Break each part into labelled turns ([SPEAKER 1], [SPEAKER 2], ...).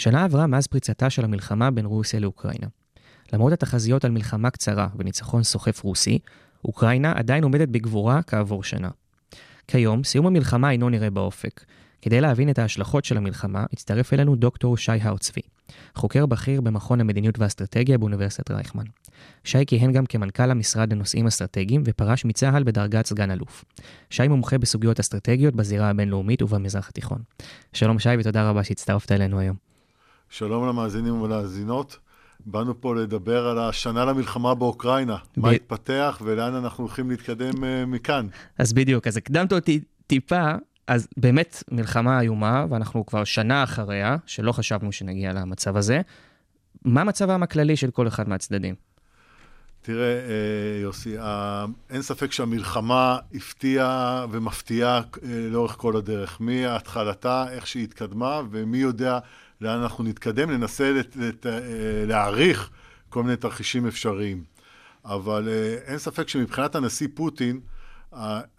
[SPEAKER 1] שנה עברה מאז פריצתה של המלחמה בין רוסיה לאוקראינה. למרות התחזיות על מלחמה קצרה וניצחון סוחף רוסי, אוקראינה עדיין עומדת בגבורה כעבור שנה. כיום, סיום המלחמה אינו נראה באופק. כדי להבין את ההשלכות של המלחמה, הצטרף אלינו דוקטור שי הר-צבי, חוקר בכיר במכון המדיניות והאסטרטגיה באוניברסיטת רייכמן. שי כיהן גם כמנכ"ל המשרד לנושאים אסטרטגיים ופרש מצה"ל בדרגת סגן אלוף. שי מומחה בסוגיות אסטרטגיות בזירה הבינלאומית ובמזרח התיכון. שלום שי ותודה רבה שהצטרפת אלינו היום.
[SPEAKER 2] שלום למאזינים ולמאזינות. באנו פה לדבר על השנה למלחמה באוקראינה,
[SPEAKER 1] ב-
[SPEAKER 2] מה התפתח ולאן אנחנו הולכים להתקדם אה, מכאן.
[SPEAKER 1] אז בדיוק, אז הקדמת אותי טיפה, אז באמת מלחמה איומה, ואנחנו כבר שנה אחריה, שלא חשבנו שנגיע למצב הזה. מה מצבם הכללי של כל אחד מהצדדים?
[SPEAKER 2] תראה, אה, יוסי, אין ספק שהמלחמה הפתיעה ומפתיעה אה, לאורך כל הדרך. מהתחלתה, איך שהיא התקדמה, ומי יודע לאן אנחנו נתקדם, ננסה לת, לת, אה, להעריך כל מיני תרחישים אפשריים. אבל אה, אין ספק שמבחינת הנשיא פוטין,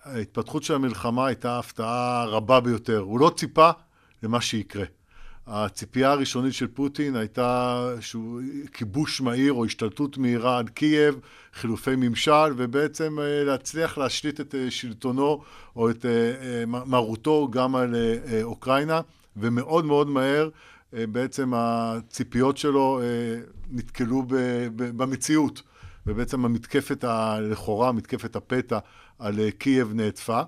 [SPEAKER 2] ההתפתחות של המלחמה הייתה הפתעה רבה ביותר. הוא לא ציפה למה שיקרה. הציפייה הראשונית של פוטין הייתה שהוא כיבוש מהיר או השתלטות מהירה על קייב, חילופי ממשל, ובעצם אה, להצליח להשליט את שלטונו או את מרותו גם על אוקראינה, ומאוד מאוד מהר בעצם הציפיות שלו אה, נתקלו במציאות, ובעצם המתקפת, ה- לכאורה מתקפת הפתע על אה, קייב נעטפה.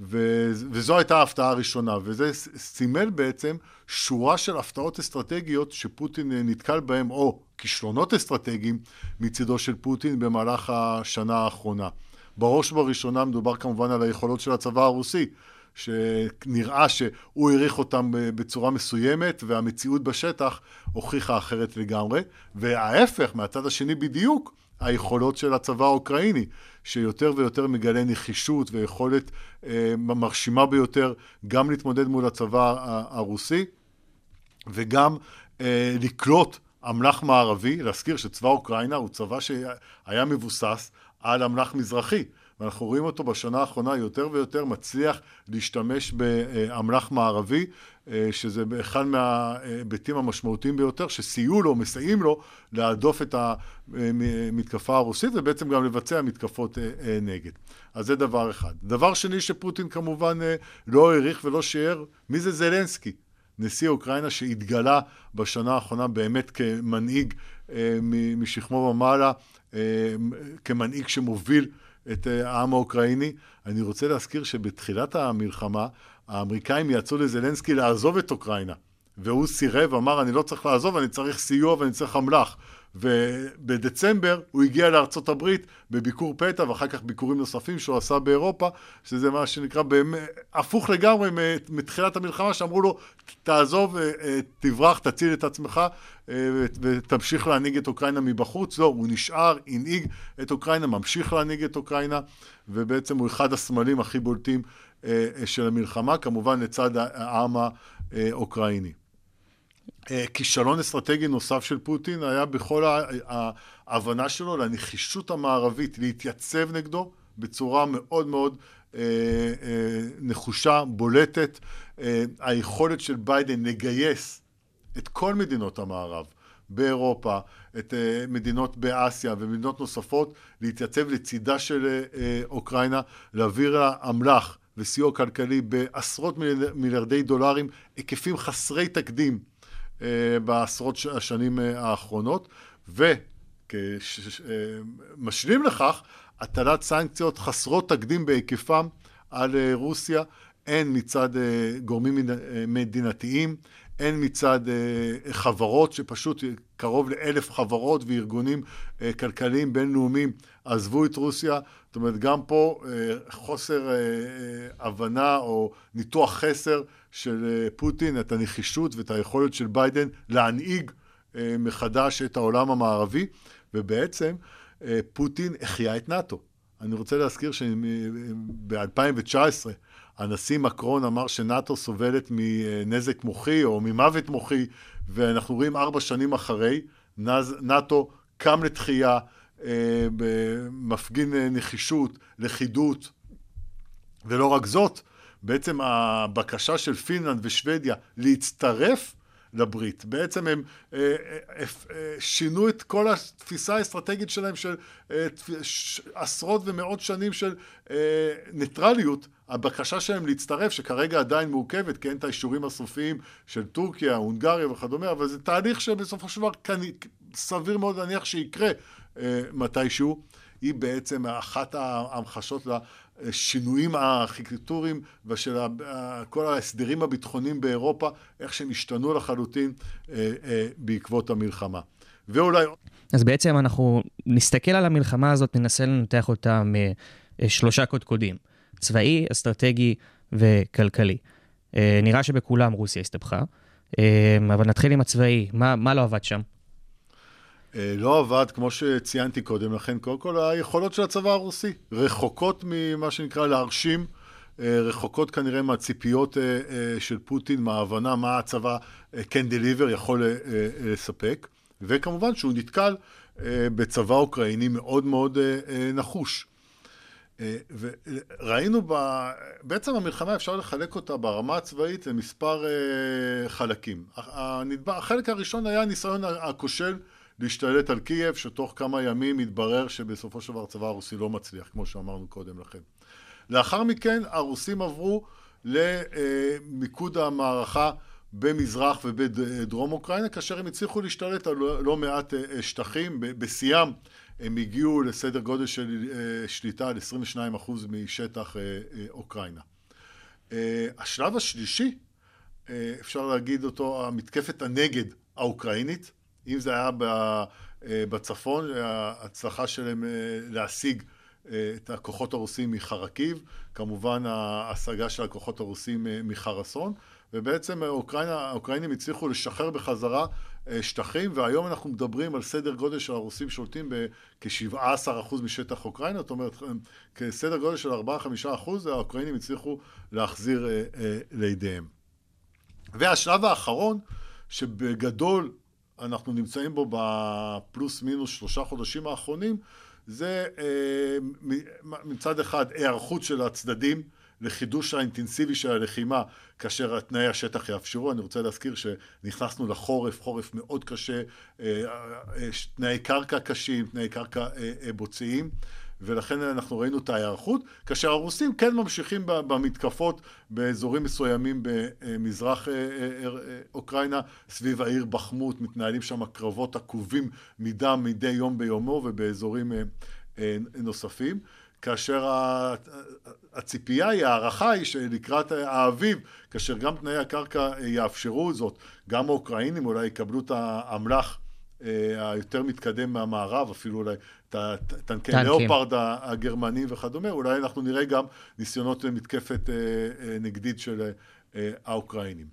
[SPEAKER 2] וזו הייתה ההפתעה הראשונה, וזה סימל בעצם שורה של הפתעות אסטרטגיות שפוטין אה, נתקל בהן, או כישלונות אסטרטגיים מצידו של פוטין במהלך השנה האחרונה. בראש ובראשונה מדובר כמובן על היכולות של הצבא הרוסי, שנראה שהוא העריך אותם בצורה מסוימת, והמציאות בשטח הוכיחה אחרת לגמרי, וההפך, מהצד השני בדיוק, היכולות של הצבא האוקראיני, שיותר ויותר מגלה נחישות ויכולת אה, מרשימה ביותר גם להתמודד מול הצבא הרוסי וגם אה, לקלוט אמל"ח מערבי, להזכיר שצבא אוקראינה הוא צבא שהיה מבוסס על אמל"ח מזרחי. ואנחנו רואים אותו בשנה האחרונה יותר ויותר מצליח להשתמש באמל"ח מערבי, אה, שזה אחד מההיבטים המשמעותיים ביותר, שסייעו לו, מסייעים לו, להדוף את המתקפה הרוסית ובעצם גם לבצע מתקפות אה, אה, נגד. אז זה דבר אחד. דבר שני שפוטין כמובן לא העריך ולא שיער, מי זה זלנסקי? נשיא אוקראינה שהתגלה בשנה האחרונה באמת כמנהיג משכמו ומעלה, כמנהיג שמוביל את אה, העם האוקראיני. אני רוצה להזכיר שבתחילת המלחמה האמריקאים יצאו לזלנסקי לעזוב את אוקראינה. והוא סירב, אמר, אני לא צריך לעזוב, אני צריך סיוע ואני צריך אמל"ח. ובדצמבר הוא הגיע לארצות הברית בביקור פתע, ואחר כך ביקורים נוספים שהוא עשה באירופה, שזה מה שנקרא באמת, הפוך לגמרי מתחילת המלחמה, שאמרו לו, תעזוב, אה, אה, תברח, תציל את עצמך אה, ותמשיך להנהיג את אוקראינה מבחוץ. לא, הוא נשאר, הנהיג את אוקראינה, ממשיך להנהיג את אוקראינה, ובעצם הוא אחד הסמלים הכי בולטים של המלחמה, כמובן לצד העם האוקראיני. אה, כישלון אסטרטגי נוסף של פוטין היה בכל ההבנה שלו לנחישות המערבית, להתייצב נגדו בצורה מאוד מאוד אה, אה, נחושה, בולטת. היכולת של ביידן לגייס את כל מדינות המערב באירופה, את מדינות באסיה ומדינות נוספות, להתייצב לצידה של אוקראינה, להעביר לה אמל"ח וסיוע כלכלי בעשרות מיל- מיליארדי דולרים, היקפים חסרי תקדים בעשרות ש- השנים אה, האחרונות, ומשלים לכך, הטלת סנקציות חסרות תקדים בהיקפם על אה, רוסיה, הן מצד אה, גורמים מד- אה, מדינתיים, הן מצד אה, חברות, שפשוט קרוב לאלף חברות וארגונים אה, כלכליים בינלאומיים עזבו את רוסיה. זאת אומרת, גם פה אה, חוסר הבנה או ניתוח חסר של פוטין, את הנחישות ואת היכולת של ביידן להנהיג מחדש את העולם המערבי, ובעצם פוטין החיה את נאט"ו. אני רוצה להזכיר שב-2019 הנשיא מקרון אמר שנאט"ו סובלת מנזק מוחי או ממוות מוחי, ואנחנו רואים ארבע שנים אחרי, נאט"ו קם לתחייה, אה, מפגין נחישות, לכידות, ולא רק זאת, בעצם הבקשה של פינלנד ושוודיה להצטרף לברית. בעצם הם אה, אה, אה, שינו את כל התפיסה האסטרטגית שלהם של אה, ש, עשרות ומאות שנים של אה, ניטרליות. הבקשה שלהם להצטרף, שכרגע עדיין מעוכבת, כי אין את האישורים הסופיים של טורקיה, הונגריה וכדומה, אבל זה תהליך שבסופו של דבר סביר מאוד להניח שיקרה אה, מתישהו. היא בעצם אחת ההמחשות לשינויים הארכיטקטוריים ושל כל ההסדרים הביטחוניים באירופה, איך שהם השתנו לחלוטין אה, אה, בעקבות המלחמה. ואולי...
[SPEAKER 1] אז בעצם אנחנו נסתכל על המלחמה הזאת, ננסה לנתח אותה משלושה קודקודים, צבאי, אסטרטגי וכלכלי. נראה שבכולם רוסיה הסתבכה, אבל נתחיל עם הצבאי, מה, מה לא עבד שם?
[SPEAKER 2] אה, לא עבד, כמו שציינתי קודם לכן, קודם כל היכולות של הצבא הרוסי רחוקות ממה שנקרא להרשים, אה, רחוקות כנראה מהציפיות אה, של פוטין, מההבנה מה הצבא כן דליבר יכול לספק, וכמובן שהוא נתקל בצבא אוקראיני מאוד מאוד נחוש. וראינו, ב... בעצם המלחמה אפשר לחלק אותה ברמה הצבאית למספר חלקים. החלק הראשון היה הניסיון הכושל להשתלט על קייב, שתוך כמה ימים התברר שבסופו של דבר הצבא הרוסי לא מצליח, כמו שאמרנו קודם לכן. לאחר מכן הרוסים עברו למיקוד המערכה במזרח ובדרום אוקראינה, כאשר הם הצליחו להשתלט על לא מעט אה, שטחים. בשיאם הם הגיעו לסדר גודל של אה, שליטה על 22% משטח אה, אוקראינה. השלב השלישי, אפשר להגיד אותו, המתקפת הנגד האוקראינית, אם זה היה אה, בצפון, ההצלחה שלהם אה, להשיג אה, את הכוחות הרוסים מחרקיב, כמובן ההשגה של הכוחות הרוסים מחרסון, ובעצם האוקראינה, האוקראינים הצליחו לשחרר בחזרה שטחים, והיום אנחנו מדברים על סדר גודל של הרוסים שולטים בכ-17% משטח אוקראינה, זאת אומרת, כסדר גודל של 4-5% האוקראינים הצליחו להחזיר לידיהם. והשלב האחרון, שבגדול אנחנו נמצאים בו בפלוס מינוס שלושה חודשים האחרונים, זה אה, מצד אחד היערכות של הצדדים לחידוש האינטנסיבי של הלחימה כאשר תנאי השטח יאפשרו. אני רוצה להזכיר שנכנסנו לחורף, חורף מאוד קשה, אה, אה, תנאי קרקע קשים, תנאי קרקע בוצעיים. ולכן אנחנו ראינו את ההיערכות, כאשר הרוסים כן ממשיכים במתקפות באזורים מסוימים במזרח אה, אה, אה, אוקראינה, סביב העיר בחמות, מתנהלים שם קרבות עקובים מדם מדי יום ביומו ובאזורים נוספים. כאשר הציפייה היא, ההערכה היא שלקראת האביב, כאשר גם תנאי הקרקע יאפשרו זאת, גם האוקראינים אולי יקבלו את האמל"ח היותר מתקדם מהמערב, אפילו אולי טנקי לאופרד הגרמנים וכדומה, אולי אנחנו נראה גם ניסיונות למתקפת אה, אה, נגדית של אה, האוקראינים.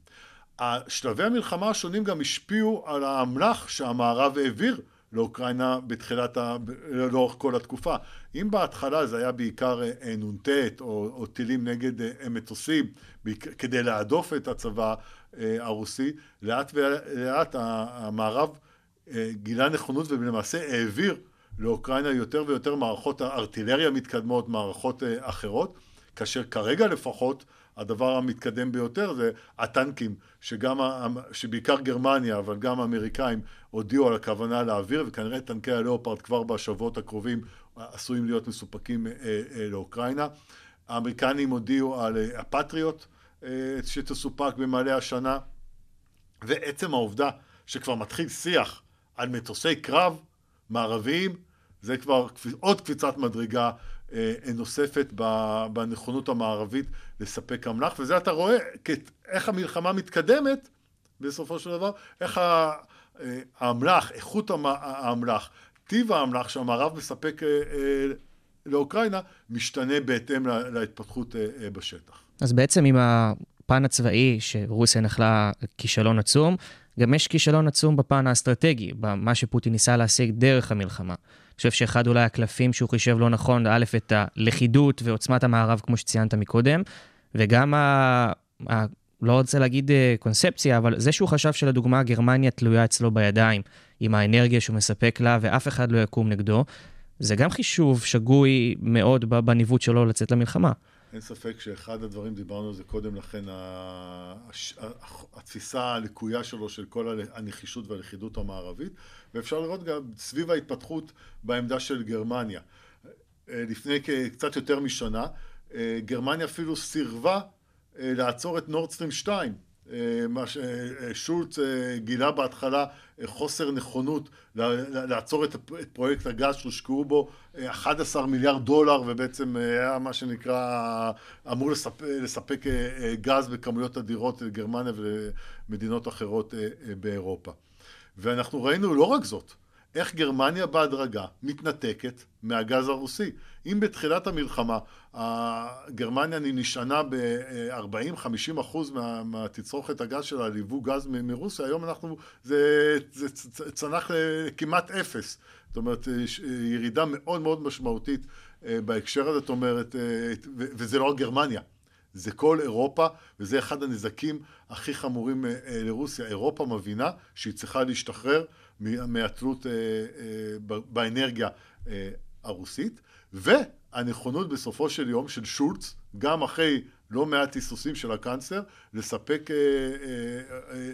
[SPEAKER 2] שלבי המלחמה השונים גם השפיעו על האמל"ח שהמערב העביר לאוקראינה בתחילת, ה... לאורך כל התקופה. אם בהתחלה זה היה בעיקר נ"ט או, או טילים נגד מטוסים כדי להדוף את הצבא הרוסי, לאט ולאט המערב גילה נכונות ולמעשה העביר לאוקראינה יותר ויותר מערכות ארטילריה מתקדמות, מערכות אה, אחרות, כאשר כרגע לפחות הדבר המתקדם ביותר זה הטנקים, שגם, שבעיקר גרמניה, אבל גם האמריקאים הודיעו על הכוונה להעביר, וכנראה טנקי הלאופרד כבר בשבועות הקרובים עשויים להיות מסופקים אה, אה, לאוקראינה. האמריקנים הודיעו על הפטריוט שתסופק במעלה השנה, ועצם העובדה שכבר מתחיל שיח על מטוסי קרב מערביים, זה כבר עוד קפיצת מדרגה אה, נוספת בנכונות המערבית לספק אמל"ח, וזה אתה רואה איך המלחמה מתקדמת בסופו של דבר, איך אה, האמל"ח, איכות האמל"ח, טיב האמל"ח שהמערב מספק אה, לאוקראינה, משתנה בהתאם להתפתחות בשטח.
[SPEAKER 1] אז בעצם עם הפן הצבאי, שרוסיה נחלה כישלון עצום, גם יש כישלון עצום בפן האסטרטגי, במה שפוטין ניסה להשיג דרך המלחמה. אני חושב שאחד אולי הקלפים שהוא חישב לא נכון, א', את הלכידות ועוצמת המערב, כמו שציינת מקודם, וגם ה... ה... לא רוצה להגיד אה, קונספציה, אבל זה שהוא חשב שלדוגמה גרמניה תלויה אצלו בידיים, עם האנרגיה שהוא מספק לה, ואף אחד לא יקום נגדו, זה גם חישוב שגוי מאוד בניווט שלו לצאת למלחמה.
[SPEAKER 2] אין ספק שאחד הדברים, דיברנו על זה קודם לכן, התפיסה הלקויה שלו של כל הנחישות והלכידות המערבית, ואפשר לראות גם סביב ההתפתחות בעמדה של גרמניה. לפני קצת יותר משנה, גרמניה אפילו סירבה לעצור את נורדסטרים 2. מה ששולץ גילה בהתחלה חוסר נכונות לעצור את פרויקט הגז שהושקעו בו 11 מיליארד דולר ובעצם היה מה שנקרא אמור לספק, לספק גז בכמויות אדירות לגרמניה ולמדינות אחרות באירופה. ואנחנו ראינו לא רק זאת, איך גרמניה בהדרגה מתנתקת מהגז הרוסי. אם בתחילת המלחמה גרמניה נשענה ב-40-50 אחוז מהתצרוכת הגז שלה ליבוא גז מרוסיה, היום אנחנו, זה, זה צנח לכמעט אפס. זאת אומרת, ירידה מאוד מאוד משמעותית בהקשר הזה, זאת אומרת, וזה לא רק גרמניה. זה כל אירופה, וזה אחד הנזקים הכי חמורים לרוסיה. אירופה מבינה שהיא צריכה להשתחרר מהתלות באנרגיה הרוסית, והנכונות בסופו של יום של שולץ, גם אחרי לא מעט היסוסים של הקאנצלר, לספק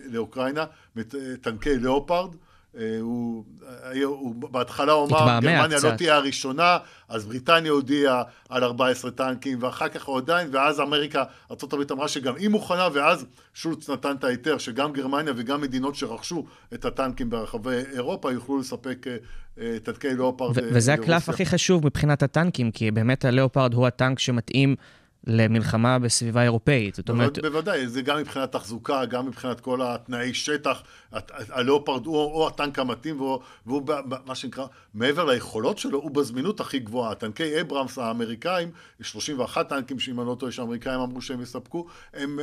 [SPEAKER 2] לאוקראינה טנקי לאופרד. הוא, הוא בהתחלה הוא אמר, גרמניה לא תהיה הראשונה, אז בריטניה הודיעה על 14 טנקים, ואחר כך הוא עדיין, ואז אמריקה, ארה"ב אמרה שגם היא מוכנה, ואז שולץ נתן את ההיתר, שגם גרמניה וגם מדינות שרכשו את הטנקים ברחבי אירופה, יוכלו לספק טנקי לאופרד.
[SPEAKER 1] וזה הקלף הכי חשוב מבחינת הטנקים, כי באמת הלאופרד הוא הטנק שמתאים למלחמה בסביבה אירופאית, זאת אומרת...
[SPEAKER 2] בוודאי, זה גם מבחינת תחזוקה, גם מבחינת כל התנאי שטח, הלאופרד הוא, הוא הטנק המתאים, והוא, והוא מה שנקרא, מעבר ליכולות שלו, הוא בזמינות הכי גבוהה. הטנקי אברהמס האמריקאים, 31 טנקים שאם אני לא טועה שהאמריקאים אמרו שהם יספקו, הם,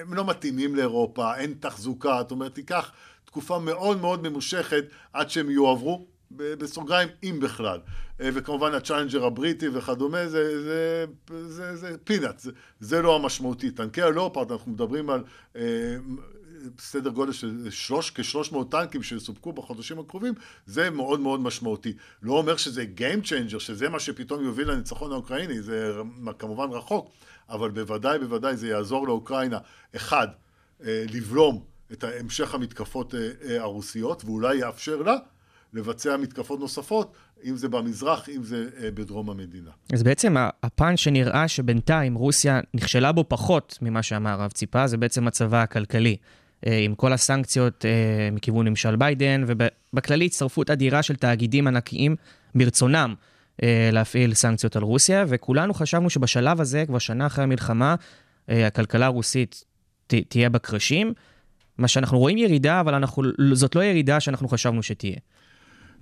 [SPEAKER 2] הם לא מתאימים לאירופה, אין תחזוקה, זאת אומרת, תיקח תקופה מאוד מאוד ממושכת עד שהם יועברו. בסוגריים, אם בכלל. וכמובן הצ'אלנג'ר הבריטי וכדומה, זה, זה, זה, זה פינאט, זה, זה לא המשמעותי. טנקי הלאופרד, אנחנו מדברים על אה, סדר גודל של שלוש, כ-300 טנקים שיסופקו בחודשים הקרובים, זה מאוד מאוד משמעותי. לא אומר שזה Game Changer, שזה מה שפתאום יוביל לניצחון האוקראיני, זה כמובן רחוק, אבל בוודאי, בוודאי זה יעזור לאוקראינה, אחד, אה, לבלום את המשך המתקפות אה, הרוסיות, ואולי יאפשר לה לבצע מתקפות נוספות, אם זה במזרח, אם זה בדרום המדינה.
[SPEAKER 1] אז בעצם הפן שנראה שבינתיים רוסיה נכשלה בו פחות ממה שהמערב ציפה, זה בעצם מצבה הכלכלי. עם כל הסנקציות מכיוון ממשל ביידן, ובכללי הצטרפות אדירה של תאגידים ענקיים ברצונם להפעיל סנקציות על רוסיה, וכולנו חשבנו שבשלב הזה, כבר שנה אחרי המלחמה, הכלכלה הרוסית תהיה בקרשים. מה שאנחנו רואים ירידה, אבל אנחנו, זאת לא ירידה שאנחנו חשבנו שתהיה.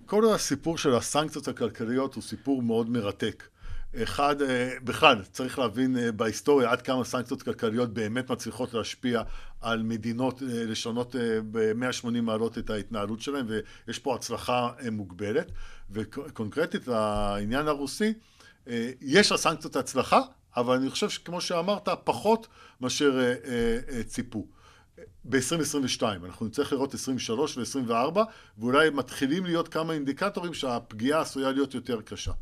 [SPEAKER 2] כל הסיפור של הסנקציות הכלכליות הוא סיפור מאוד מרתק. אחד, בכלל, צריך להבין בהיסטוריה עד כמה סנקציות כלכליות באמת מצליחות להשפיע על מדינות, לשנות ב-180 מעלות את ההתנהלות שלהם, ויש פה הצלחה מוגבלת. וקונקרטית לעניין הרוסי, יש לסנקציות הצלחה, אבל אני חושב שכמו שאמרת, פחות מאשר ציפו. ב-2022, אנחנו נצטרך לראות 23 ו-24 ואולי מתחילים להיות כמה אינדיקטורים שהפגיעה עשויה להיות יותר קשה.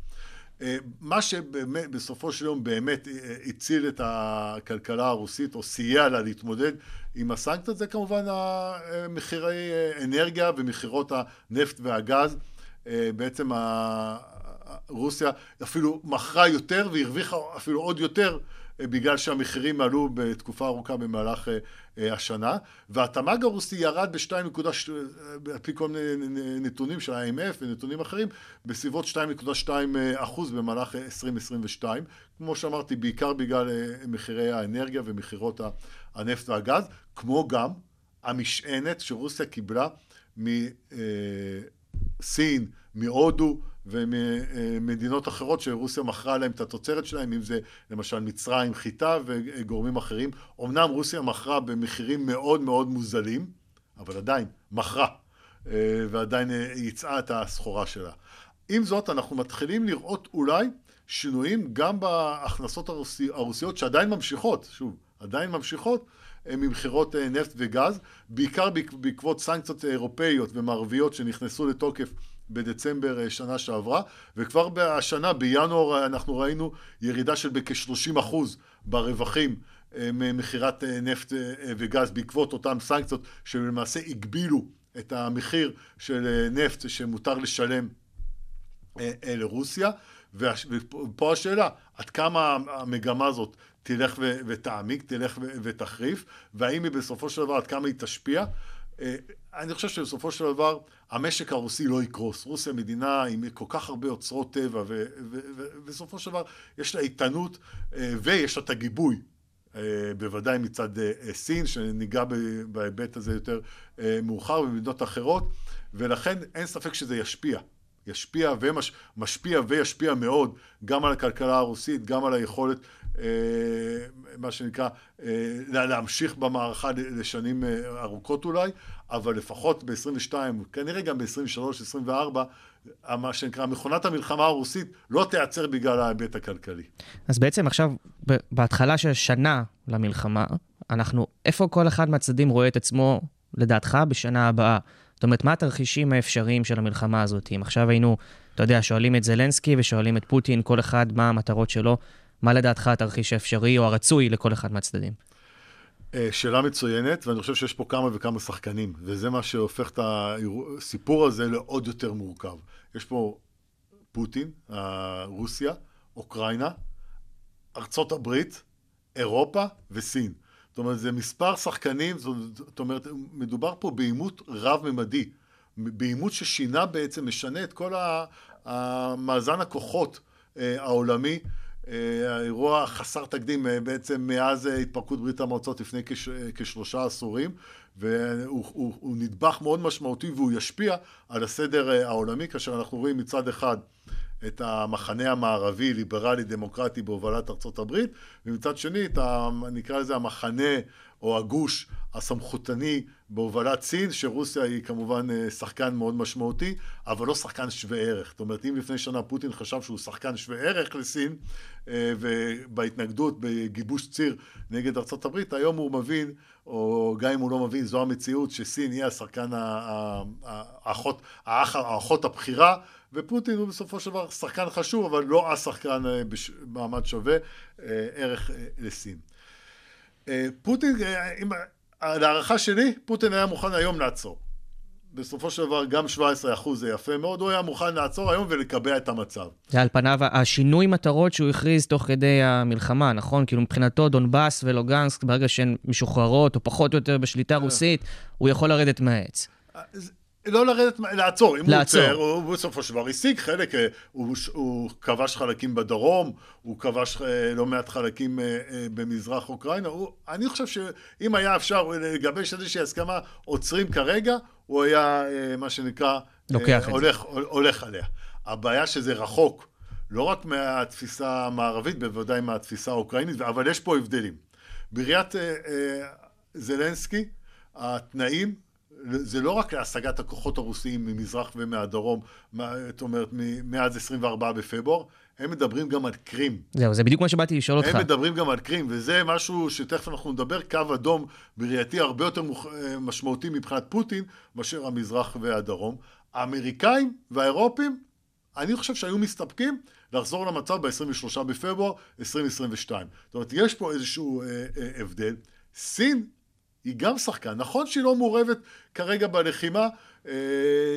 [SPEAKER 2] מה שבסופו של יום באמת הציל את הכלכלה הרוסית או סייע לה להתמודד עם הסנקציות זה כמובן מחירי אנרגיה ומכירות הנפט והגז. בעצם רוסיה אפילו מכרה יותר והרוויחה אפילו עוד יותר בגלל שהמחירים עלו בתקופה ארוכה במהלך השנה, והתמ"ג הרוסי ירד ב-2 על פי כל מיני נתונים של ה-IMF ונתונים אחרים, בסביבות 2.2 אחוז במהלך 2022, כמו שאמרתי, בעיקר בגלל מחירי האנרגיה ומכירות הנפט והגז, כמו גם המשענת שרוסיה קיבלה מסין, מהודו, וממדינות אחרות שרוסיה מכרה להם את התוצרת שלהם, אם זה למשל מצרים, חיטה וגורמים אחרים. אמנם רוסיה מכרה במחירים מאוד מאוד מוזלים, אבל עדיין, מכרה, אה, ועדיין אה, ייצאה את הסחורה שלה. עם זאת, אנחנו מתחילים לראות אולי שינויים גם בהכנסות הרוסי, הרוסיות שעדיין ממשיכות, שוב, עדיין ממשיכות, אה, ממכירות נפט וגז, בעיקר בעק- בעקבות סנקציות אירופאיות ומערביות שנכנסו לתוקף בדצמבר אה, שנה שעברה, וכבר השנה, בינואר, אנחנו ראינו ירידה של בכ-30 אחוז ברווחים אה, ממכירת אה, נפט וגז בעקבות אותן סנקציות שלמעשה הגבילו את המחיר של נפט שמותר לשלם לרוסיה, ופה השאלה, עד כמה המגמה הזאת תלך ותעמיק, תלך ותחריף, והאם היא בסופו של דבר, עד כמה היא תשפיע. אה, אני חושב שבסופו של דבר המשק הרוסי לא יקרוס. רוסיה מדינה עם כל כך הרבה אוצרות טבע, ובסופו של דבר יש לה איתנות אה, ויש לה את הגיבוי אה, בוודאי מצד סין, שניגע בהיבט הזה יותר מאוחר, במדינות אחרות, ולכן אין ספק שזה ישפיע. ישפיע ומשפיע וישפיע מאוד גם על הכלכלה הרוסית, גם על היכולת, אה, מה שנקרא, אה, לה- להמשיך במערכה לשנים אה, ארוכות אולי, אבל לפחות ב-22, כנראה גם ב-23, 24, מה שנקרא, מכונת המלחמה הרוסית לא תיעצר בגלל ההיבט הכלכלי.
[SPEAKER 1] אז בעצם עכשיו, בהתחלה של שנה למלחמה, אנחנו, איפה כל אחד מהצדדים רואה את עצמו, לדעתך, בשנה הבאה? זאת אומרת, מה התרחישים האפשריים של המלחמה הזאת? אם עכשיו היינו, אתה יודע, שואלים את זלנסקי ושואלים את פוטין, כל אחד מה המטרות שלו, מה לדעתך התרחיש האפשרי או הרצוי לכל אחד מהצדדים?
[SPEAKER 2] אה, שאלה מצוינת, ואני חושב שיש פה כמה וכמה שחקנים, וזה מה שהופך את הסיפור הזה לעוד יותר מורכב. יש פה פוטין, אה, רוסיה, אוקראינה, ארצות הברית, אירופה וסין. זאת אומרת, זה מספר שחקנים, זאת אומרת, מדובר פה בעימות רב-ממדי. בעימות ששינה בעצם, משנה את כל המאזן הכוחות אה, העולמי. אה, האירוע חסר תקדים אה, בעצם מאז התפרקות ברית המועצות לפני כש, כשלושה עשורים, והוא הוא, הוא נדבך מאוד משמעותי והוא ישפיע על הסדר העולמי, כאשר אנחנו רואים מצד אחד את המחנה המערבי, ליברלי, דמוקרטי בהובלת ארצות הברית, ומצד שני את ה... נקרא לזה המחנה או הגוש הסמכותני בהובלת סין, שרוסיה היא כמובן אה, שחקן מאוד משמעותי, אבל לא שחקן שווה ערך. זאת אומרת, אם לפני שנה פוטין חשב שהוא שחקן שווה ערך לסין, אה, ובהתנגדות, בגיבוש ציר נגד ארצות הברית, היום הוא מבין, או גם אם הוא לא מבין, זו המציאות, שסין היא השחקן, האחות, האח, האחות הבכירה, ופוטין הוא בסופו של דבר שחקן חשוב, אבל לא השחקן אה, במעמד שווה אה, ערך אה, לסין. פוטין, אה, להערכה שלי, פוטין היה מוכן היום לעצור. בסופו של דבר גם 17 אחוז זה יפה מאוד, הוא היה מוכן לעצור היום ולקבע את המצב.
[SPEAKER 1] זה על פניו השינוי מטרות שהוא הכריז תוך כדי המלחמה, נכון? כאילו מבחינתו דונבאס ולוגנסק, ברגע שהן משוחררות או פחות או יותר בשליטה רוסית, הוא יכול לרדת מהעץ.
[SPEAKER 2] לא לרדת, לעצור, אם
[SPEAKER 1] לעצור.
[SPEAKER 2] הוא עוצר, הוא בסופו של דבר השיג חלק, אה, הוא, הוא כבש חלקים בדרום, הוא כבש אה, לא מעט חלקים אה, במזרח אוקראינה, הוא, אני חושב שאם היה אפשר לגבש איזושהי הסכמה, עוצרים כרגע, הוא היה, מה שנקרא,
[SPEAKER 1] לוקח את זה.
[SPEAKER 2] הולך, הולך עליה. הבעיה שזה רחוק, לא רק מהתפיסה המערבית, בוודאי מהתפיסה האוקראינית, אבל יש פה הבדלים. בראיית אה, זלנסקי, התנאים, זה לא רק להשגת הכוחות הרוסיים ממזרח ומהדרום, מה- זאת אומרת, מאז 24 בפברואר, הם מדברים גם על קרים.
[SPEAKER 1] זהו, זה בדיוק מה שבאתי לשאול אותך.
[SPEAKER 2] הם מדברים גם על קרים, וזה משהו שתכף אנחנו נדבר, קו אדום בראייתי הרבה יותר אה, משמעותי מבחינת פוטין, מאשר המזרח והדרום. האמריקאים והאירופים, אני חושב שהיו מסתפקים לחזור למצב ב-23 בפברואר 2022. זאת אומרת, יש פה איזשהו אה, אה, הבדל. סין היא גם שחקן. נכון שהיא לא מעורבת כרגע בלחימה, אה,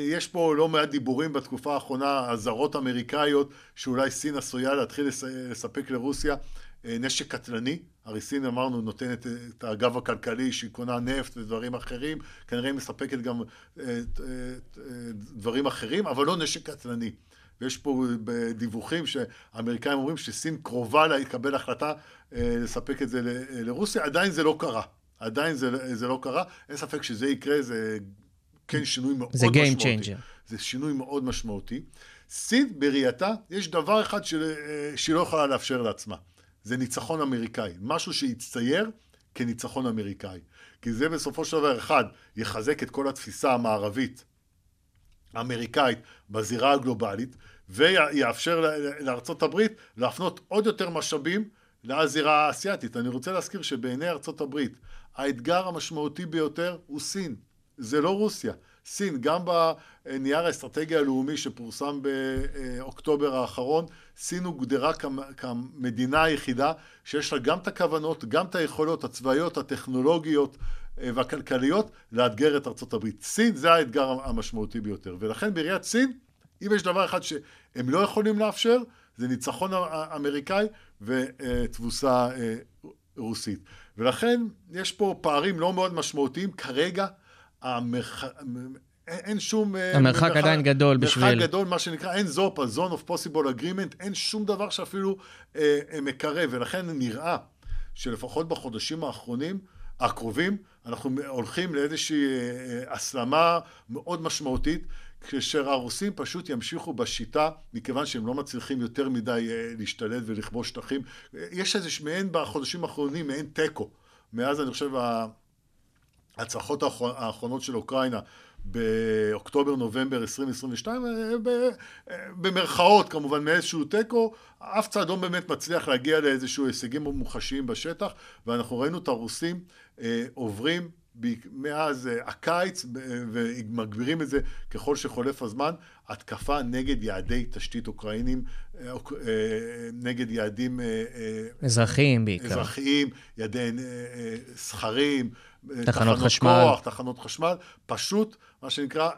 [SPEAKER 2] יש פה לא מעט דיבורים בתקופה האחרונה, אזהרות אמריקאיות, שאולי סין עשויה להתחיל לס- לספק לרוסיה אה, נשק קטלני. הרי סין, אמרנו, נותנת אה, את הגב הכלכלי, שהיא קונה נפט ודברים אחרים, כנראה היא מספקת גם דברים אחרים, אבל לא נשק קטלני. ויש פה דיווחים שהאמריקאים אומרים שסין קרובה לקבל החלטה לספק את זה לרוסיה, עדיין זה לא קרה. עדיין זה, זה לא קרה, אין ספק שזה יקרה, זה כן שינוי מאוד
[SPEAKER 1] זה
[SPEAKER 2] משמעותי.
[SPEAKER 1] game changer.
[SPEAKER 2] זה שינוי מאוד משמעותי. סין בראייתה, יש דבר אחד של, אה, שהיא לא יכולה לאפשר לעצמה, זה ניצחון אמריקאי, משהו שיצטייר כניצחון אמריקאי. כי זה בסופו של דבר, אחד, יחזק את כל התפיסה המערבית האמריקאית בזירה הגלובלית, ויאפשר לארצות הברית להפנות עוד יותר משאבים לזירה האסייתית. אני רוצה להזכיר שבעיני ארצות הברית, האתגר המשמעותי ביותר הוא סין, זה לא רוסיה. סין, גם בנייר האסטרטגיה הלאומי שפורסם באוקטובר האחרון, סין הוגדרה כמדינה היחידה שיש לה גם את הכוונות, גם את היכולות הצבאיות, הטכנולוגיות אה, והכלכליות לאתגר את ארצות הברית. סין זה האתגר המשמעותי ביותר, ולכן בראיית סין, אם יש דבר אחד שהם לא יכולים לאפשר, זה ניצחון אמריקאי ותבוסה אה, רוסית. ולכן יש פה פערים לא מאוד משמעותיים כרגע. המרח... אין שום...
[SPEAKER 1] אה, המרחק מרחק, עדיין גדול
[SPEAKER 2] מרחק
[SPEAKER 1] בשביל...
[SPEAKER 2] מרחק גדול, מה שנקרא, אין זופ, ה-zone of possible agreement, אין שום דבר שאפילו אה, אה, מקרב, ולכן נראה שלפחות בחודשים האחרונים, הקרובים, אנחנו הולכים לאיזושהי אה, הסלמה מאוד משמעותית, כאשר הרוסים פשוט ימשיכו בשיטה, מכיוון שהם לא מצליחים יותר מדי אה, להשתלט ולכבוש שטחים. יש איזה מעין בחודשים האחרונים, מעין תיקו. מאז, אני חושב, ההצלחות האחרונות של אוקראינה באוקטובר-נובמבר 2022, במרכאות כמובן מאיזשהו תיקו, אף צד לא באמת מצליח להגיע לאיזשהו הישגים מוחשיים בשטח, ואנחנו ראינו את הרוסים אה, עוברים מאז אה, הקיץ, ומגבירים את זה ככל שחולף הזמן, התקפה נגד יעדי תשתית אוקראינים, אה, נגד יעדים...
[SPEAKER 1] אזרחיים בעיקר.
[SPEAKER 2] אזרחיים, יעדי סכרים,
[SPEAKER 1] תחנות חשמל.
[SPEAKER 2] כוח, תחנות חשמל, פשוט, מה שנקרא,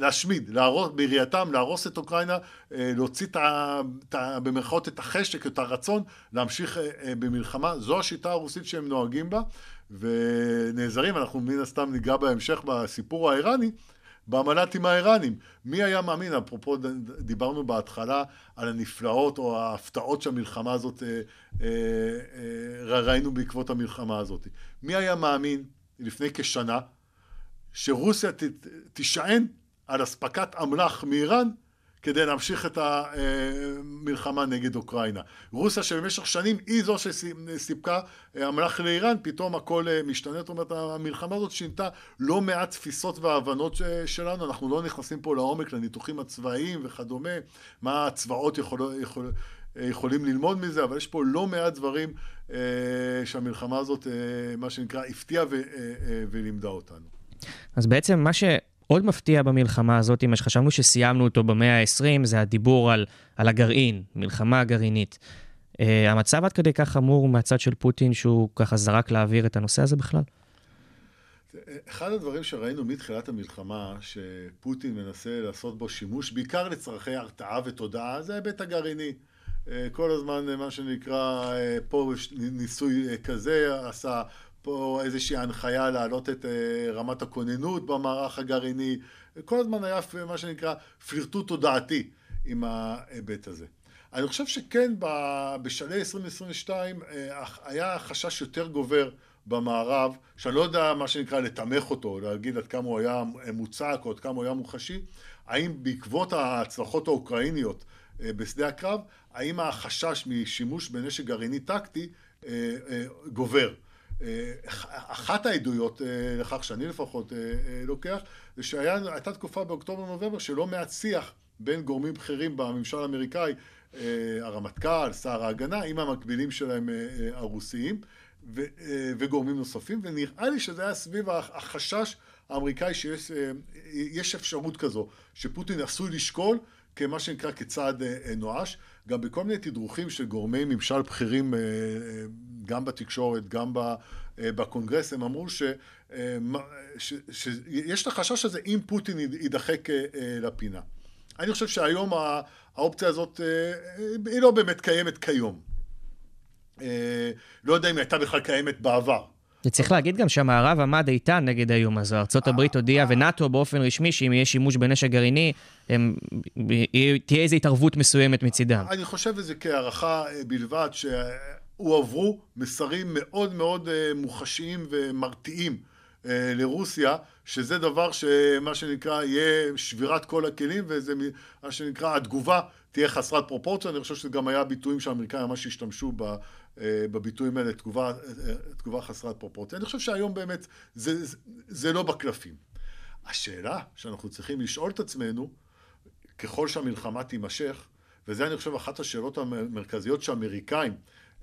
[SPEAKER 2] להשמיד, להרוס, בראייתם, להרוס את אוקראינה, אה, להוציא את ה, את ה, במרכאות את החשק, את הרצון להמשיך אה, אה, במלחמה. זו השיטה הרוסית שהם נוהגים בה, ונעזרים, אנחנו מן הסתם ניגע בהמשך בסיפור האיראני, במנ"טים האיראנים. מי היה מאמין, אפרופו דיברנו בהתחלה על הנפלאות או ההפתעות שהמלחמה הזאת, ראינו בעקבות המלחמה הזאת. מי היה מאמין לפני כשנה, שרוסיה תישען על אספקת אמל"ח מאיראן כדי להמשיך את המלחמה נגד אוקראינה. רוסיה שבמשך שנים היא זו שסיפקה אמל"ח לאיראן, פתאום הכל משתנה. זאת אומרת, המלחמה הזאת שינתה לא מעט תפיסות והבנות שלנו. אנחנו לא נכנסים פה לעומק לניתוחים הצבאיים וכדומה, מה הצבאות יכול, יכול, יכולים ללמוד מזה, אבל יש פה לא מעט דברים אה, שהמלחמה הזאת, אה, מה שנקרא, הפתיעה אה, אה, ולימדה אותנו.
[SPEAKER 1] אז בעצם מה שעוד מפתיע במלחמה הזאת, מה שחשבנו שסיימנו אותו במאה ה-20, זה הדיבור על, על הגרעין, מלחמה גרעינית. Uh, המצב עד כדי כך חמור מהצד של פוטין, שהוא ככה זרק להעביר את הנושא הזה בכלל?
[SPEAKER 2] אחד הדברים שראינו מתחילת המלחמה, שפוטין מנסה לעשות בו שימוש, בעיקר לצרכי הרתעה ותודעה, זה ההיבט הגרעיני. אה, כל הזמן, אה, מה שנקרא, פה ניסוי כזה עשה, פה איזושהי הנחיה להעלות את אה, רמת הכוננות במערך הגרעיני, כל הזמן היה מה שנקרא פלירטוט תודעתי עם ההיבט הזה. אני חושב שכן בשלהי 2022 אה, היה חשש יותר גובר במערב, שאני לא יודע מה שנקרא לתמך אותו, להגיד עד כמה הוא היה מוצק או עד כמה הוא היה מוחשי, האם בעקבות ההצלחות האוקראיניות אה, בשדה הקרב, האם החשש משימוש בנשק גרעיני טקטי גובר. אחת העדויות אה, לכך שאני לפחות אה, אה, לוקח, זה שהייתה תקופה באוקטובר-נובמבר שלא מעט שיח בין גורמים בכירים בממשל האמריקאי, הרמטכ"ל, שר ההגנה, עם המקבילים שלהם הרוסיים וגורמים נוספים, ונראה לי שזה היה סביב החשש האמריקאי שיש אפשרות כזו, שפוטין עשוי לשקול כמה שנקרא כצעד נואש, גם בכל מיני תדרוכים של גורמי ממשל בכירים גם בתקשורת, גם בקונגרס, הם אמרו ש, ש, שיש את החשש הזה אם פוטין יידחק אה, לפינה. אני חושב שהיום האופציה הזאת אה, היא לא באמת קיימת כיום. אה, לא יודע אם היא הייתה בכלל קיימת בעבר.
[SPEAKER 1] וצריך להגיד גם שהמערב עמד איתן נגד האיום הזה. ארה"ב הודיעה ונאט"ו באופן רשמי שאם יהיה שימוש בנשק גרעיני, תהיה איזו התערבות מסוימת מצידם.
[SPEAKER 2] אני חושב שזה כהערכה בלבד, הועברו מסרים מאוד מאוד אה, מוחשיים ומרתיעים אה, לרוסיה, שזה דבר שמה שנקרא יהיה שבירת כל הכלים וזה מה שנקרא התגובה תהיה חסרת פרופורציה, אני חושב שזה גם היה ביטויים שהאמריקאים ממש השתמשו אה, בביטויים האלה תגובה, אה, תגובה חסרת פרופורציה. אני חושב שהיום באמת זה, זה, זה לא בקלפים. השאלה שאנחנו צריכים לשאול את עצמנו, ככל שהמלחמה תימשך, וזה אני חושב אחת השאלות המרכזיות שהאמריקאים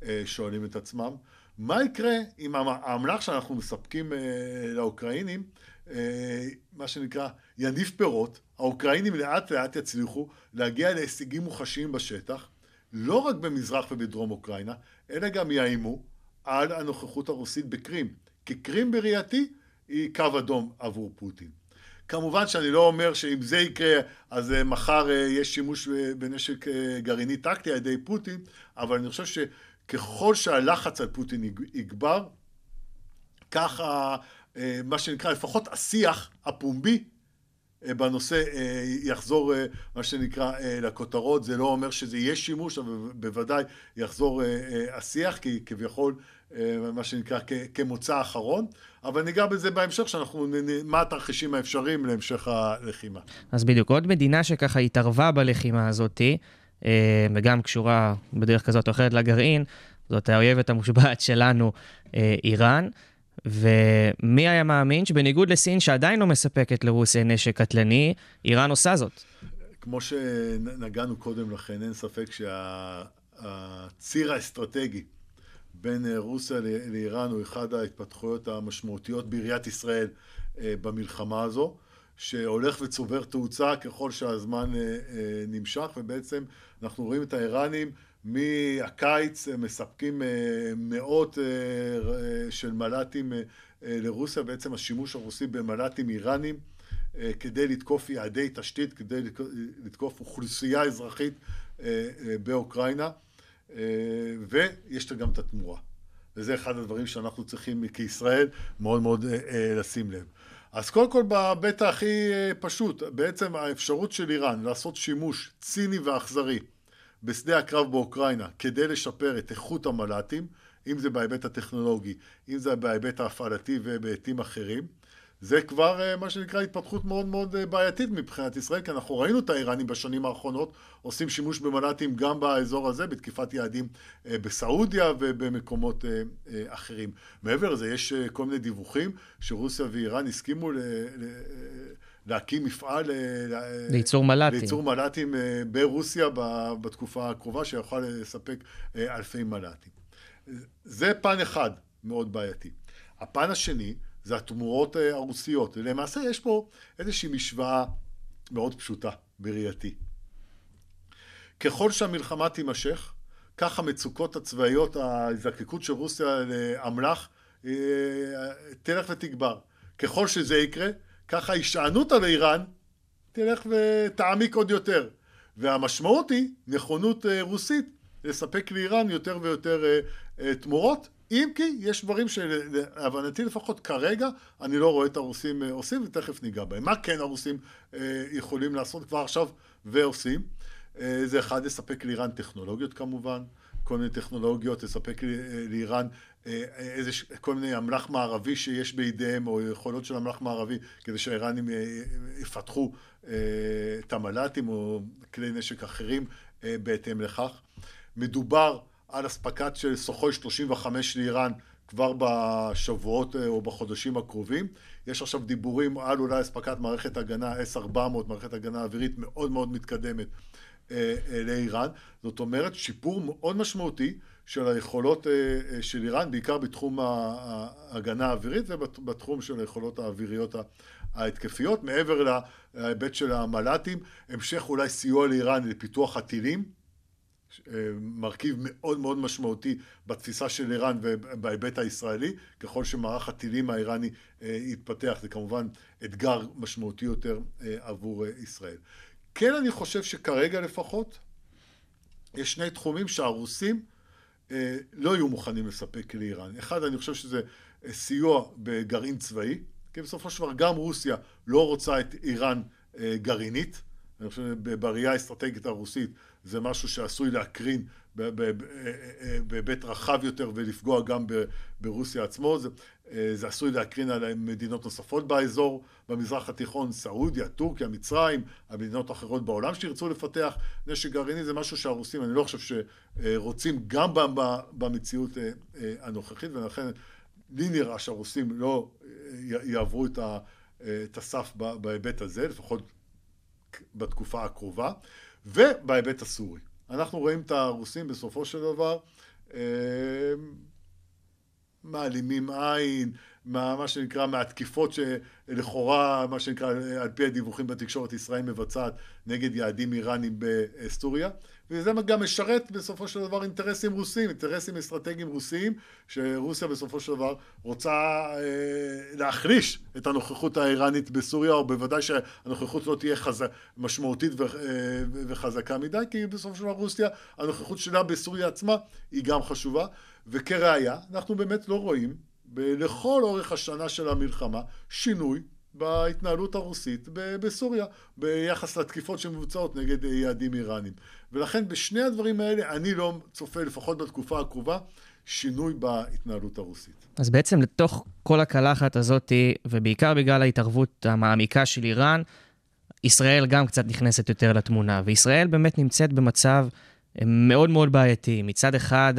[SPEAKER 2] אה, שואלים את עצמם, מה יקרה אם האמל"ח שאנחנו מספקים לאוקראינים, מה שנקרא, יניב פירות, האוקראינים לאט לאט יצליחו להגיע להישגים מוחשיים בשטח, לא רק במזרח ובדרום אוקראינה, אלא גם יאיימו על הנוכחות הרוסית בקרים. כי קרים בראייתי היא קו אדום עבור פוטין. כמובן שאני לא אומר שאם זה יקרה אז אה, מחר אה, יש שימוש אה, בנשק גרעיני טקטי על ידי פוטין, אבל אני חושב שככל שהלחץ על פוטין יגבר, ככה מה שנקרא לפחות השיח הפומבי אה, בנושא אה, יחזור, אה, מה שנקרא, לכותרות. זה לא אומר שזה יהיה שימוש, אבל בוודאי יחזור השיח, כי כביכול, מה שנקרא, כמוצא אחרון. אבל ניגע בזה בהמשך, שאנחנו, מה התרחישים האפשריים להמשך הלחימה.
[SPEAKER 1] אז בדיוק, עוד מדינה שככה התערבה בלחימה הזאתי, וגם קשורה בדרך כזאת או אחרת לגרעין, זאת האויבת המושבעת שלנו, איראן. ומי היה מאמין שבניגוד לסין, שעדיין לא מספקת לרוסיה נשק קטלני, איראן עושה זאת.
[SPEAKER 2] כמו שנגענו קודם לכן, אין ספק שהציר האסטרטגי בין רוסיה לאיראן הוא אחד ההתפתחויות המשמעותיות בעיריית ישראל אה, במלחמה הזו, שהולך וצובר תאוצה ככל שהזמן אה, אה, נמשך, ובעצם אנחנו רואים את האיראנים מהקיץ מספקים אה, מאות של מל"טים לרוסיה, בעצם השימוש הרוסי במל"טים איראנים כדי לתקוף יעדי תשתית, כדי לתקוף אוכלוסייה אזרחית באוקראינה, ויש גם את התמורה. וזה אחד הדברים שאנחנו צריכים כישראל מאוד מאוד לשים לב. אז קודם כל בהיבט הכי פשוט, בעצם האפשרות של איראן לעשות שימוש ציני ואכזרי בשדה הקרב באוקראינה כדי לשפר את איכות המל"טים, אם זה בהיבט הטכנולוגי, אם זה בהיבט ההפעלתי ובהיבטים אחרים. זה כבר אה, מה שנקרא התפתחות מאוד מאוד אה, בעייתית מבחינת ישראל, כי אנחנו ראינו את האיראנים בשנים האחרונות עושים שימוש במל"טים גם באזור הזה, בתקיפת יעדים אה, בסעודיה ובמקומות אחרים. מעבר לזה, יש כל מיני דיווחים שרוסיה ואיראן הסכימו ל... להקים מפעל
[SPEAKER 1] לייצור מל"טים.
[SPEAKER 2] לייצור מל"טים ברוסיה בתקופה הקרובה, שיוכל לספק אלפי מל"טים. זה פן אחד מאוד בעייתי. הפן השני זה התמורות הרוסיות. למעשה יש פה איזושהי משוואה מאוד פשוטה בראייתי. ככל שהמלחמה תימשך, כך המצוקות הצבאיות, ההזדקקות של רוסיה לאמל"ח תלך ותגבר. ככל שזה יקרה, ככה ההישענות על איראן תלך ותעמיק עוד יותר. והמשמעות היא נכונות אה, רוסית לספק לאיראן יותר ויותר אה, אה, תמורות, אם כי יש דברים שלהבנתי לפחות כרגע אני לא רואה את הרוסים עושים ותכף ניגע בהם. מה כן הרוסים יכולים לעשות כבר עכשיו ועושים? זה אחד, לספק לאיראן טכנולוגיות כמובן, כל מיני טכנולוגיות, לספק לאיראן אה, איזה, כל מיני אמל"ח מערבי שיש בידיהם, או יכולות של אמל"ח מערבי, כדי שהאיראנים אה, יפתחו אה, את המל"טים או כלי נשק אחרים בהתאם לכך. מדובר על אספקת של סוחוי 35 לאיראן כבר בשבועות או בחודשים הקרובים. יש עכשיו דיבורים על אולי אספקת מערכת הגנה S-400, מערכת הגנה אווירית מאוד מאוד מתקדמת לאיראן. זאת אומרת, שיפור מאוד משמעותי של היכולות אה, אה, של איראן, בעיקר בתחום ההגנה האווירית ובתחום של היכולות האוויריות ההתקפיות. מעבר להיבט של המל"טים, המשך אולי סיוע לאיראן לפיתוח הטילים, אה, מרכיב מאוד מאוד משמעותי בתפיסה של איראן ובהיבט הישראלי, ככל שמערך הטילים האיראני יתפתח, זה כמובן אתגר משמעותי יותר עבור ישראל. כן אני חושב שכרגע לפחות, יש שני תחומים שהרוסים אה, לא יהיו מוכנים לספק לאיראן. אחד, אני חושב שזה אה, סיוע בגרעין צבאי, כי בסופו של דבר גם רוסיה לא רוצה את איראן אה, גרעינית. אני חושב שבראייה האסטרטגית הרוסית זה משהו שעשוי להקרין ב- ב- ב- בהיבט רחב יותר ולפגוע גם ברוסיה עצמו. זה, אה, זה עשוי להקרין על מדינות נוספות באזור, במזרח התיכון, סעודיה, טורקיה, מצרים, המדינות האחרות בעולם שירצו לפתח נשק גרעיני, זה משהו שהרוסים, אני לא חושב שרוצים גם במציאות אה, אה, הנוכחית, ולכן לי נראה שהרוסים לא אה, יעברו את, אה, הסף בהיבט הזה, לפחות בתקופה הקרובה, ובהיבט הסורי. אנחנו רואים את הרוסים בסופו של דבר אה, מעלימים עין, מה, מה שנקרא, מהתקיפות שלכאורה, מה שנקרא, על פי הדיווחים בתקשורת, ישראל מבצעת נגד יעדים איראנים בסוריה. וזה גם משרת בסופו של דבר אינטרסים רוסיים, אינטרסים אסטרטגיים רוסיים, שרוסיה בסופו של דבר רוצה אה, להחליש את הנוכחות האיראנית בסוריה, או בוודאי שהנוכחות לא תהיה חז... משמעותית ו... אה, וחזקה מדי, כי בסופו של דבר רוסיה, הנוכחות שלה בסוריה עצמה היא גם חשובה. וכראיה, אנחנו באמת לא רואים לכל אורך השנה של המלחמה שינוי בהתנהלות הרוסית בסוריה ביחס לתקיפות שמבוצעות נגד יעדים איראנים. ולכן בשני הדברים האלה אני לא צופה, לפחות בתקופה הקרובה, שינוי בהתנהלות הרוסית.
[SPEAKER 1] אז בעצם לתוך כל הקלחת הזאת, ובעיקר בגלל ההתערבות המעמיקה של איראן, ישראל גם קצת נכנסת יותר לתמונה, וישראל באמת נמצאת במצב אה, מאוד מאוד בעייתי. מצד אחד,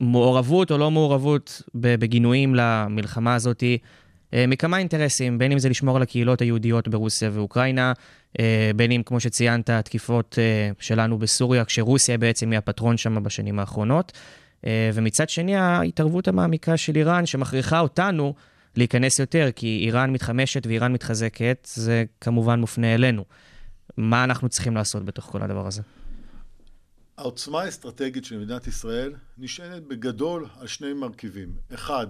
[SPEAKER 1] המעורבות או לא מעורבות בגינויים למלחמה הזאת אה, מכמה אינטרסים, בין אם זה לשמור על הקהילות היהודיות ברוסיה ואוקראינה, אה, בין אם, כמו שציינת, התקיפות אה, שלנו בסוריה, כשרוסיה בעצם היא הפטרון שם בשנים האחרונות. ומצד שני, ההתערבות המעמיקה של איראן, שמכריחה אותנו להיכנס יותר, כי איראן מתחמשת ואיראן מתחזקת, זה כמובן מופנה אלינו. מה אנחנו צריכים לעשות בתוך כל הדבר הזה?
[SPEAKER 2] העוצמה האסטרטגית של מדינת ישראל נשענת בגדול על שני מרכיבים. אחד,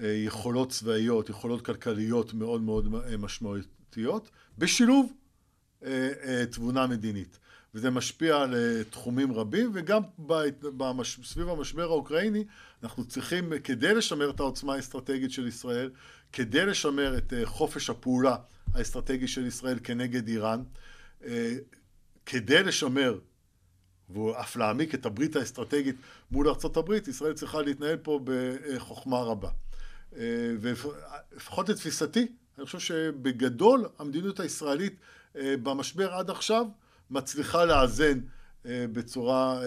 [SPEAKER 2] יכולות צבאיות, יכולות כלכליות מאוד מאוד משמעותיות, בשילוב תבונה מדינית. וזה משפיע על תחומים רבים, וגם במש... סביב המשבר האוקראיני אנחנו צריכים, כדי לשמר את העוצמה האסטרטגית של ישראל, כדי לשמר את חופש הפעולה האסטרטגי של ישראל כנגד איראן, כדי לשמר ואף להעמיק את הברית האסטרטגית מול הברית, ישראל צריכה להתנהל פה בחוכמה רבה. ולפחות לתפיסתי, אני חושב שבגדול המדיניות הישראלית במשבר עד עכשיו מצליחה לאזן בצורה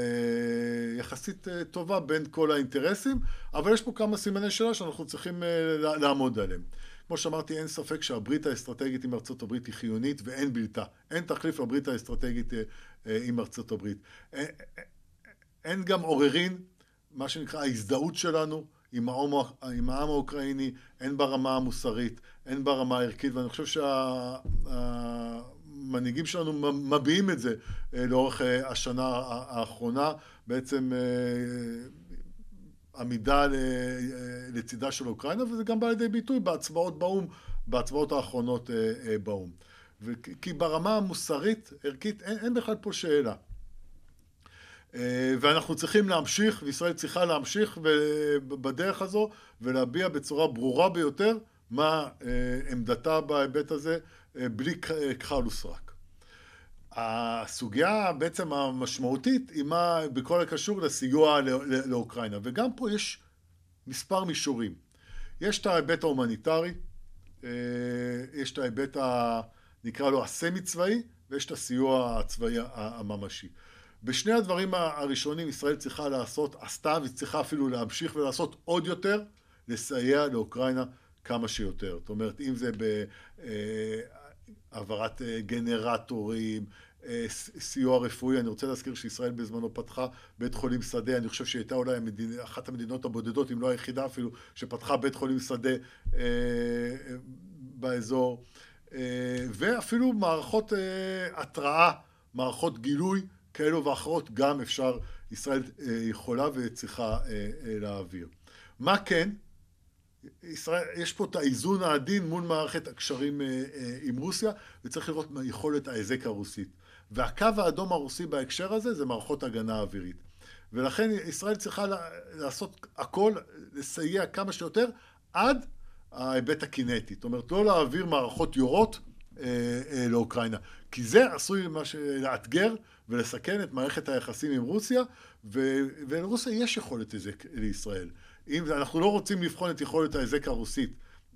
[SPEAKER 2] יחסית טובה בין כל האינטרסים, אבל יש פה כמה סימני שאלה שאנחנו צריכים לעמוד עליהם. כמו שאמרתי, אין ספק שהברית האסטרטגית עם ארצות הברית היא חיונית ואין בלתה. אין תחליף לברית האסטרטגית עם ארצות הברית. אין גם עוררין, מה שנקרא ההזדהות שלנו עם העם, עם העם האוקראיני, הן ברמה המוסרית, הן ברמה הערכית, ואני חושב שהמנהיגים שלנו מביעים את זה לאורך השנה האחרונה, בעצם עמידה לצידה של אוקראינה, וזה גם בא לידי ביטוי בהצבעות באו"ם, בהצבעות האחרונות באו"ם. כי ברמה המוסרית, ערכית, אין, אין בכלל פה שאלה. ואנחנו צריכים להמשיך, וישראל צריכה להמשיך בדרך הזו ולהביע בצורה ברורה ביותר מה עמדתה בהיבט הזה, בלי כחל וסרק. הסוגיה בעצם המשמעותית היא מה בכל הקשור לסיוע לאוקראינה, וגם פה יש מספר מישורים. יש את ההיבט ההומניטרי, יש את ההיבט ה... נקרא לו הסמי צבאי, ויש את הסיוע הצבאי הממשי. בשני הדברים הראשונים ישראל צריכה לעשות, עשתה וצריכה אפילו להמשיך ולעשות עוד יותר, לסייע לאוקראינה כמה שיותר. זאת אומרת, אם זה בהעברת גנרטורים, סיוע רפואי, אני רוצה להזכיר שישראל בזמנו פתחה בית חולים שדה, אני חושב שהיא הייתה אולי המדינה, אחת המדינות הבודדות, אם לא היחידה אפילו, שפתחה בית חולים שדה באזור. ואפילו מערכות התראה, מערכות גילוי כאלו ואחרות, גם אפשר, ישראל יכולה וצריכה להעביר. מה כן? ישראל, יש פה את האיזון העדין מול מערכת הקשרים עם רוסיה, וצריך לראות מה יכולת ההיזק הרוסית. והקו האדום הרוסי בהקשר הזה זה מערכות הגנה אווירית. ולכן ישראל צריכה לעשות הכל, לסייע כמה שיותר, עד ההיבט הקינטי. זאת אומרת, לא להעביר מערכות יורות אה, אה, לאוקראינה. כי זה עשוי מה ש... לאתגר ולסכן את מערכת היחסים עם רוסיה, ו... ולרוסיה יש יכולת היזק לישראל. אם אנחנו לא רוצים לבחון את יכולת ההיזק הרוסית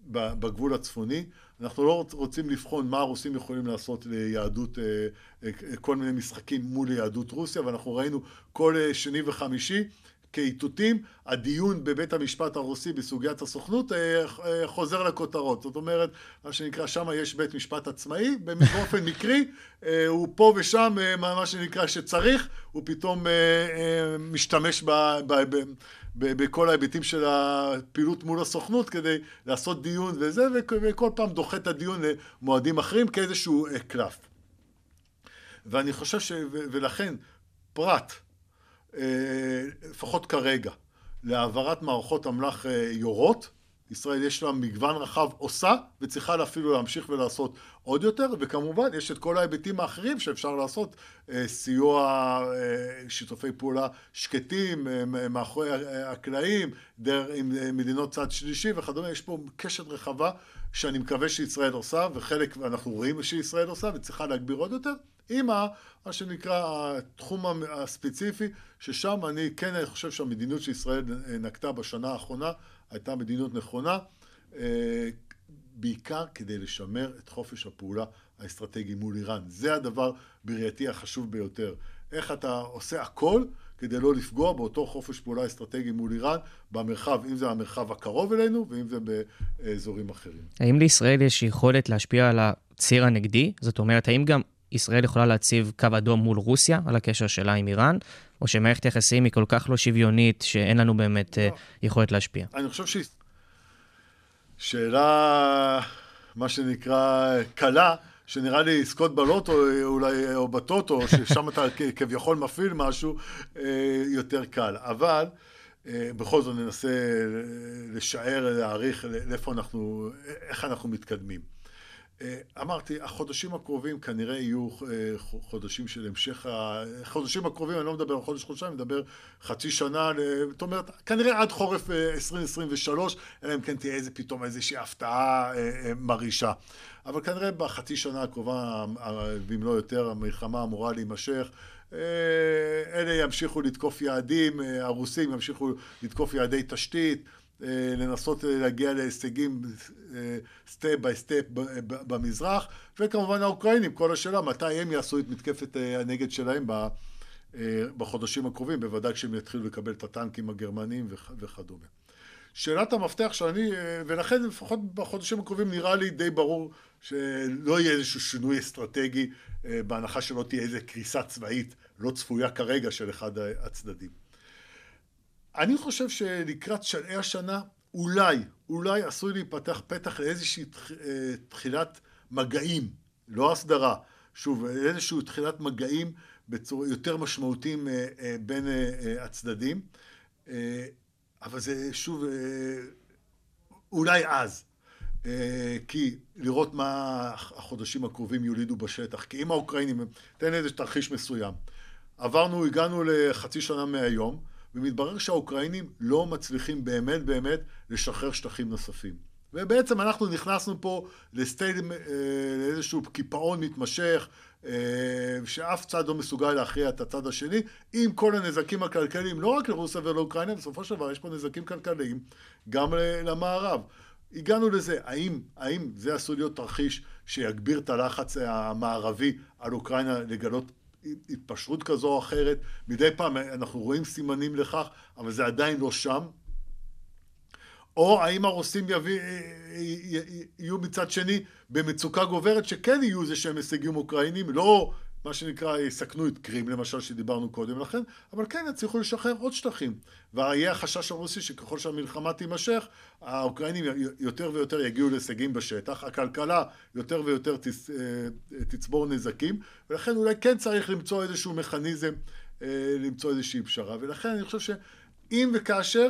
[SPEAKER 2] בגבול הצפוני, אנחנו לא רוצים לבחון מה הרוסים יכולים לעשות ליהדות, אה, אה, כל מיני משחקים מול יהדות רוסיה, ואנחנו ראינו כל אה, שני וחמישי כאיתותים, הדיון בבית המשפט הרוסי בסוגיית הסוכנות חוזר לכותרות. זאת אומרת, מה שנקרא, שם יש בית משפט עצמאי, באופן מקרי, הוא פה ושם, מה שנקרא, שצריך, הוא פתאום משתמש ב... ב, ב בכל ההיבטים של הפעילות מול הסוכנות כדי לעשות דיון וזה, וכל פעם דוחה את הדיון למועדים אחרים כאיזשהו אה, קלף. ואני חושב ש... ולכן פרט, אה, לפחות כרגע, להעברת מערכות אמל"ח אה, יורות, ישראל יש לה מגוון רחב עושה וצריכה אפילו להמשיך ולעשות עוד יותר וכמובן יש את כל ההיבטים האחרים שאפשר לעשות אה, סיוע, אה, שיתופי פעולה שקטים אה, מאחורי הקלעים עם מדינות צד שלישי וכדומה. יש פה קשת רחבה שאני מקווה שישראל עושה וחלק אנחנו רואים שישראל עושה וצריכה להגביר עוד יותר עם ה, מה שנקרא התחום הספציפי ששם אני כן אני חושב שהמדיניות שישראל נקטה בשנה האחרונה הייתה מדיניות נכונה, אה, בעיקר כדי לשמר את חופש הפעולה האסטרטגי מול איראן. זה הדבר בראייתי החשוב ביותר. איך אתה עושה הכל כדי לא לפגוע באותו חופש פעולה אסטרטגי מול איראן במרחב, אם זה המרחב הקרוב אלינו ואם זה באזורים אחרים.
[SPEAKER 1] האם לישראל יש יכולת להשפיע על הציר הנגדי? זאת אומרת, האם גם ישראל יכולה להציב קו אדום מול רוסיה על הקשר שלה עם איראן, או שמערכת היחסים היא כל כך לא שוויונית שאין לנו באמת לא. יכולת להשפיע?
[SPEAKER 2] אני חושב שהיא שאלה, מה שנקרא, קלה, שנראה לי לזכות בלוטו אולי, או בטוטו, ששם אתה כביכול מפעיל משהו, אה, יותר קל. אבל אה, בכל זאת ננסה לשער, להעריך לאיפה אנחנו, איך אנחנו מתקדמים. אה, אמרתי, החודשים הקרובים כנראה יהיו אה, חודשים של המשך, החודשים הקרובים, אני לא מדבר על חודש חודשיים, אני מדבר חצי שנה, זאת אומרת, כנראה עד חורף 2023, אה, אלא אם כן תהיה איזה פתאום איזושהי הפתעה מרעישה. אבל כנראה בחצי שנה הקרובה, ואם לא יותר, המלחמה אמורה להימשך. אלה ימשיכו לתקוף יעדים, הרוסים ימשיכו לתקוף יעדי תשתית. אה, לנסות להגיע להישגים step by step במזרח, וכמובן האוקראינים, כל השאלה מתי הם יעשו את מתקפת אה, הנגד שלהם אה, בחודשים הקרובים, בוודאי כשהם יתחילו לקבל את הטנקים הגרמניים וכדומה. שאלת המפתח שאני, ולכן לפחות בחודשים הקרובים נראה לי די ברור שלא יהיה איזשהו שינוי אסטרטגי בהנחה שלא תהיה איזו קריסה צבאית לא צפויה כרגע של אחד הצדדים. אני חושב שלקראת שלהי השנה, אולי, אולי עשוי להיפתח פתח לאיזושהי אה, תחילת מגעים, לא הסדרה, שוב, איזושהי תחילת מגעים בצורה יותר משמעותיים אה, אה, בין הצדדים, אבל זה שוב, אולי אז, כי לראות מה החודשים הקרובים יולידו בשטח, כי אם האוקראינים, תן איזה תרחיש מסוים, עברנו, הגענו לחצי שנה מהיום, ומתברר שהאוקראינים לא מצליחים באמת באמת לשחרר שטחים נוספים. ובעצם אנחנו נכנסנו פה לסטייד, אה, לאיזשהו קיפאון מתמשך, אה, שאף צד לא מסוגל להכריע את הצד השני, עם כל הנזקים הכלכליים, לא רק לרוסיה ולאוקראינה, בסופו של דבר יש פה נזקים כלכליים גם למערב. הגענו לזה, האם, האם זה עשוי להיות תרחיש שיגביר את הלחץ המערבי על אוקראינה לגלות התפשרות כזו או אחרת, מדי פעם אנחנו רואים סימנים לכך, אבל זה עדיין לא שם. או האם הרוסים יביא, יהיו מצד שני במצוקה גוברת שכן יהיו איזה שהם הישגים אוקראינים, לא מה שנקרא, יסכנו את קרים למשל שדיברנו קודם לכן, אבל כן יצליחו לשחרר עוד שטחים. ויהיה החשש הרוסי שככל שהמלחמה תימשך, האוקראינים יותר ויותר יגיעו להישגים בשטח, הכלכלה יותר ויותר תצ... אה, תצבור נזקים, ולכן אולי כן צריך למצוא איזשהו מכניזם, אה, למצוא איזושהי פשרה. ולכן אני חושב שאם וכאשר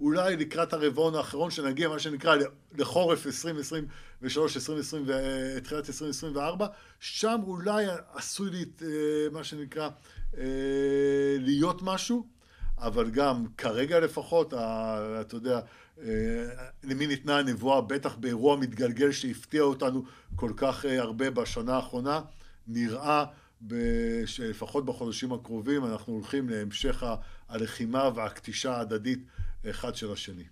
[SPEAKER 2] אולי לקראת הרבעון האחרון שנגיע, מה שנקרא, לחורף 2023, 2020 ותחילת 2024, שם אולי עשוי לי, אה, מה שנקרא, אה, להיות משהו, אבל גם כרגע לפחות, אתה יודע, אה, למי ניתנה הנבואה, בטח באירוע מתגלגל שהפתיע אותנו כל כך אה, הרבה בשנה האחרונה, נראה שלפחות בחודשים הקרובים אנחנו הולכים להמשך הלחימה והכתישה ההדדית אחד של השני.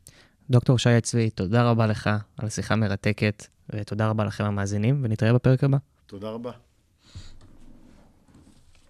[SPEAKER 1] דוקטור שי צבי, תודה רבה לך על שיחה מרתקת, ותודה רבה לכם המאזינים, ונתראה בפרק הבא.
[SPEAKER 2] תודה רבה.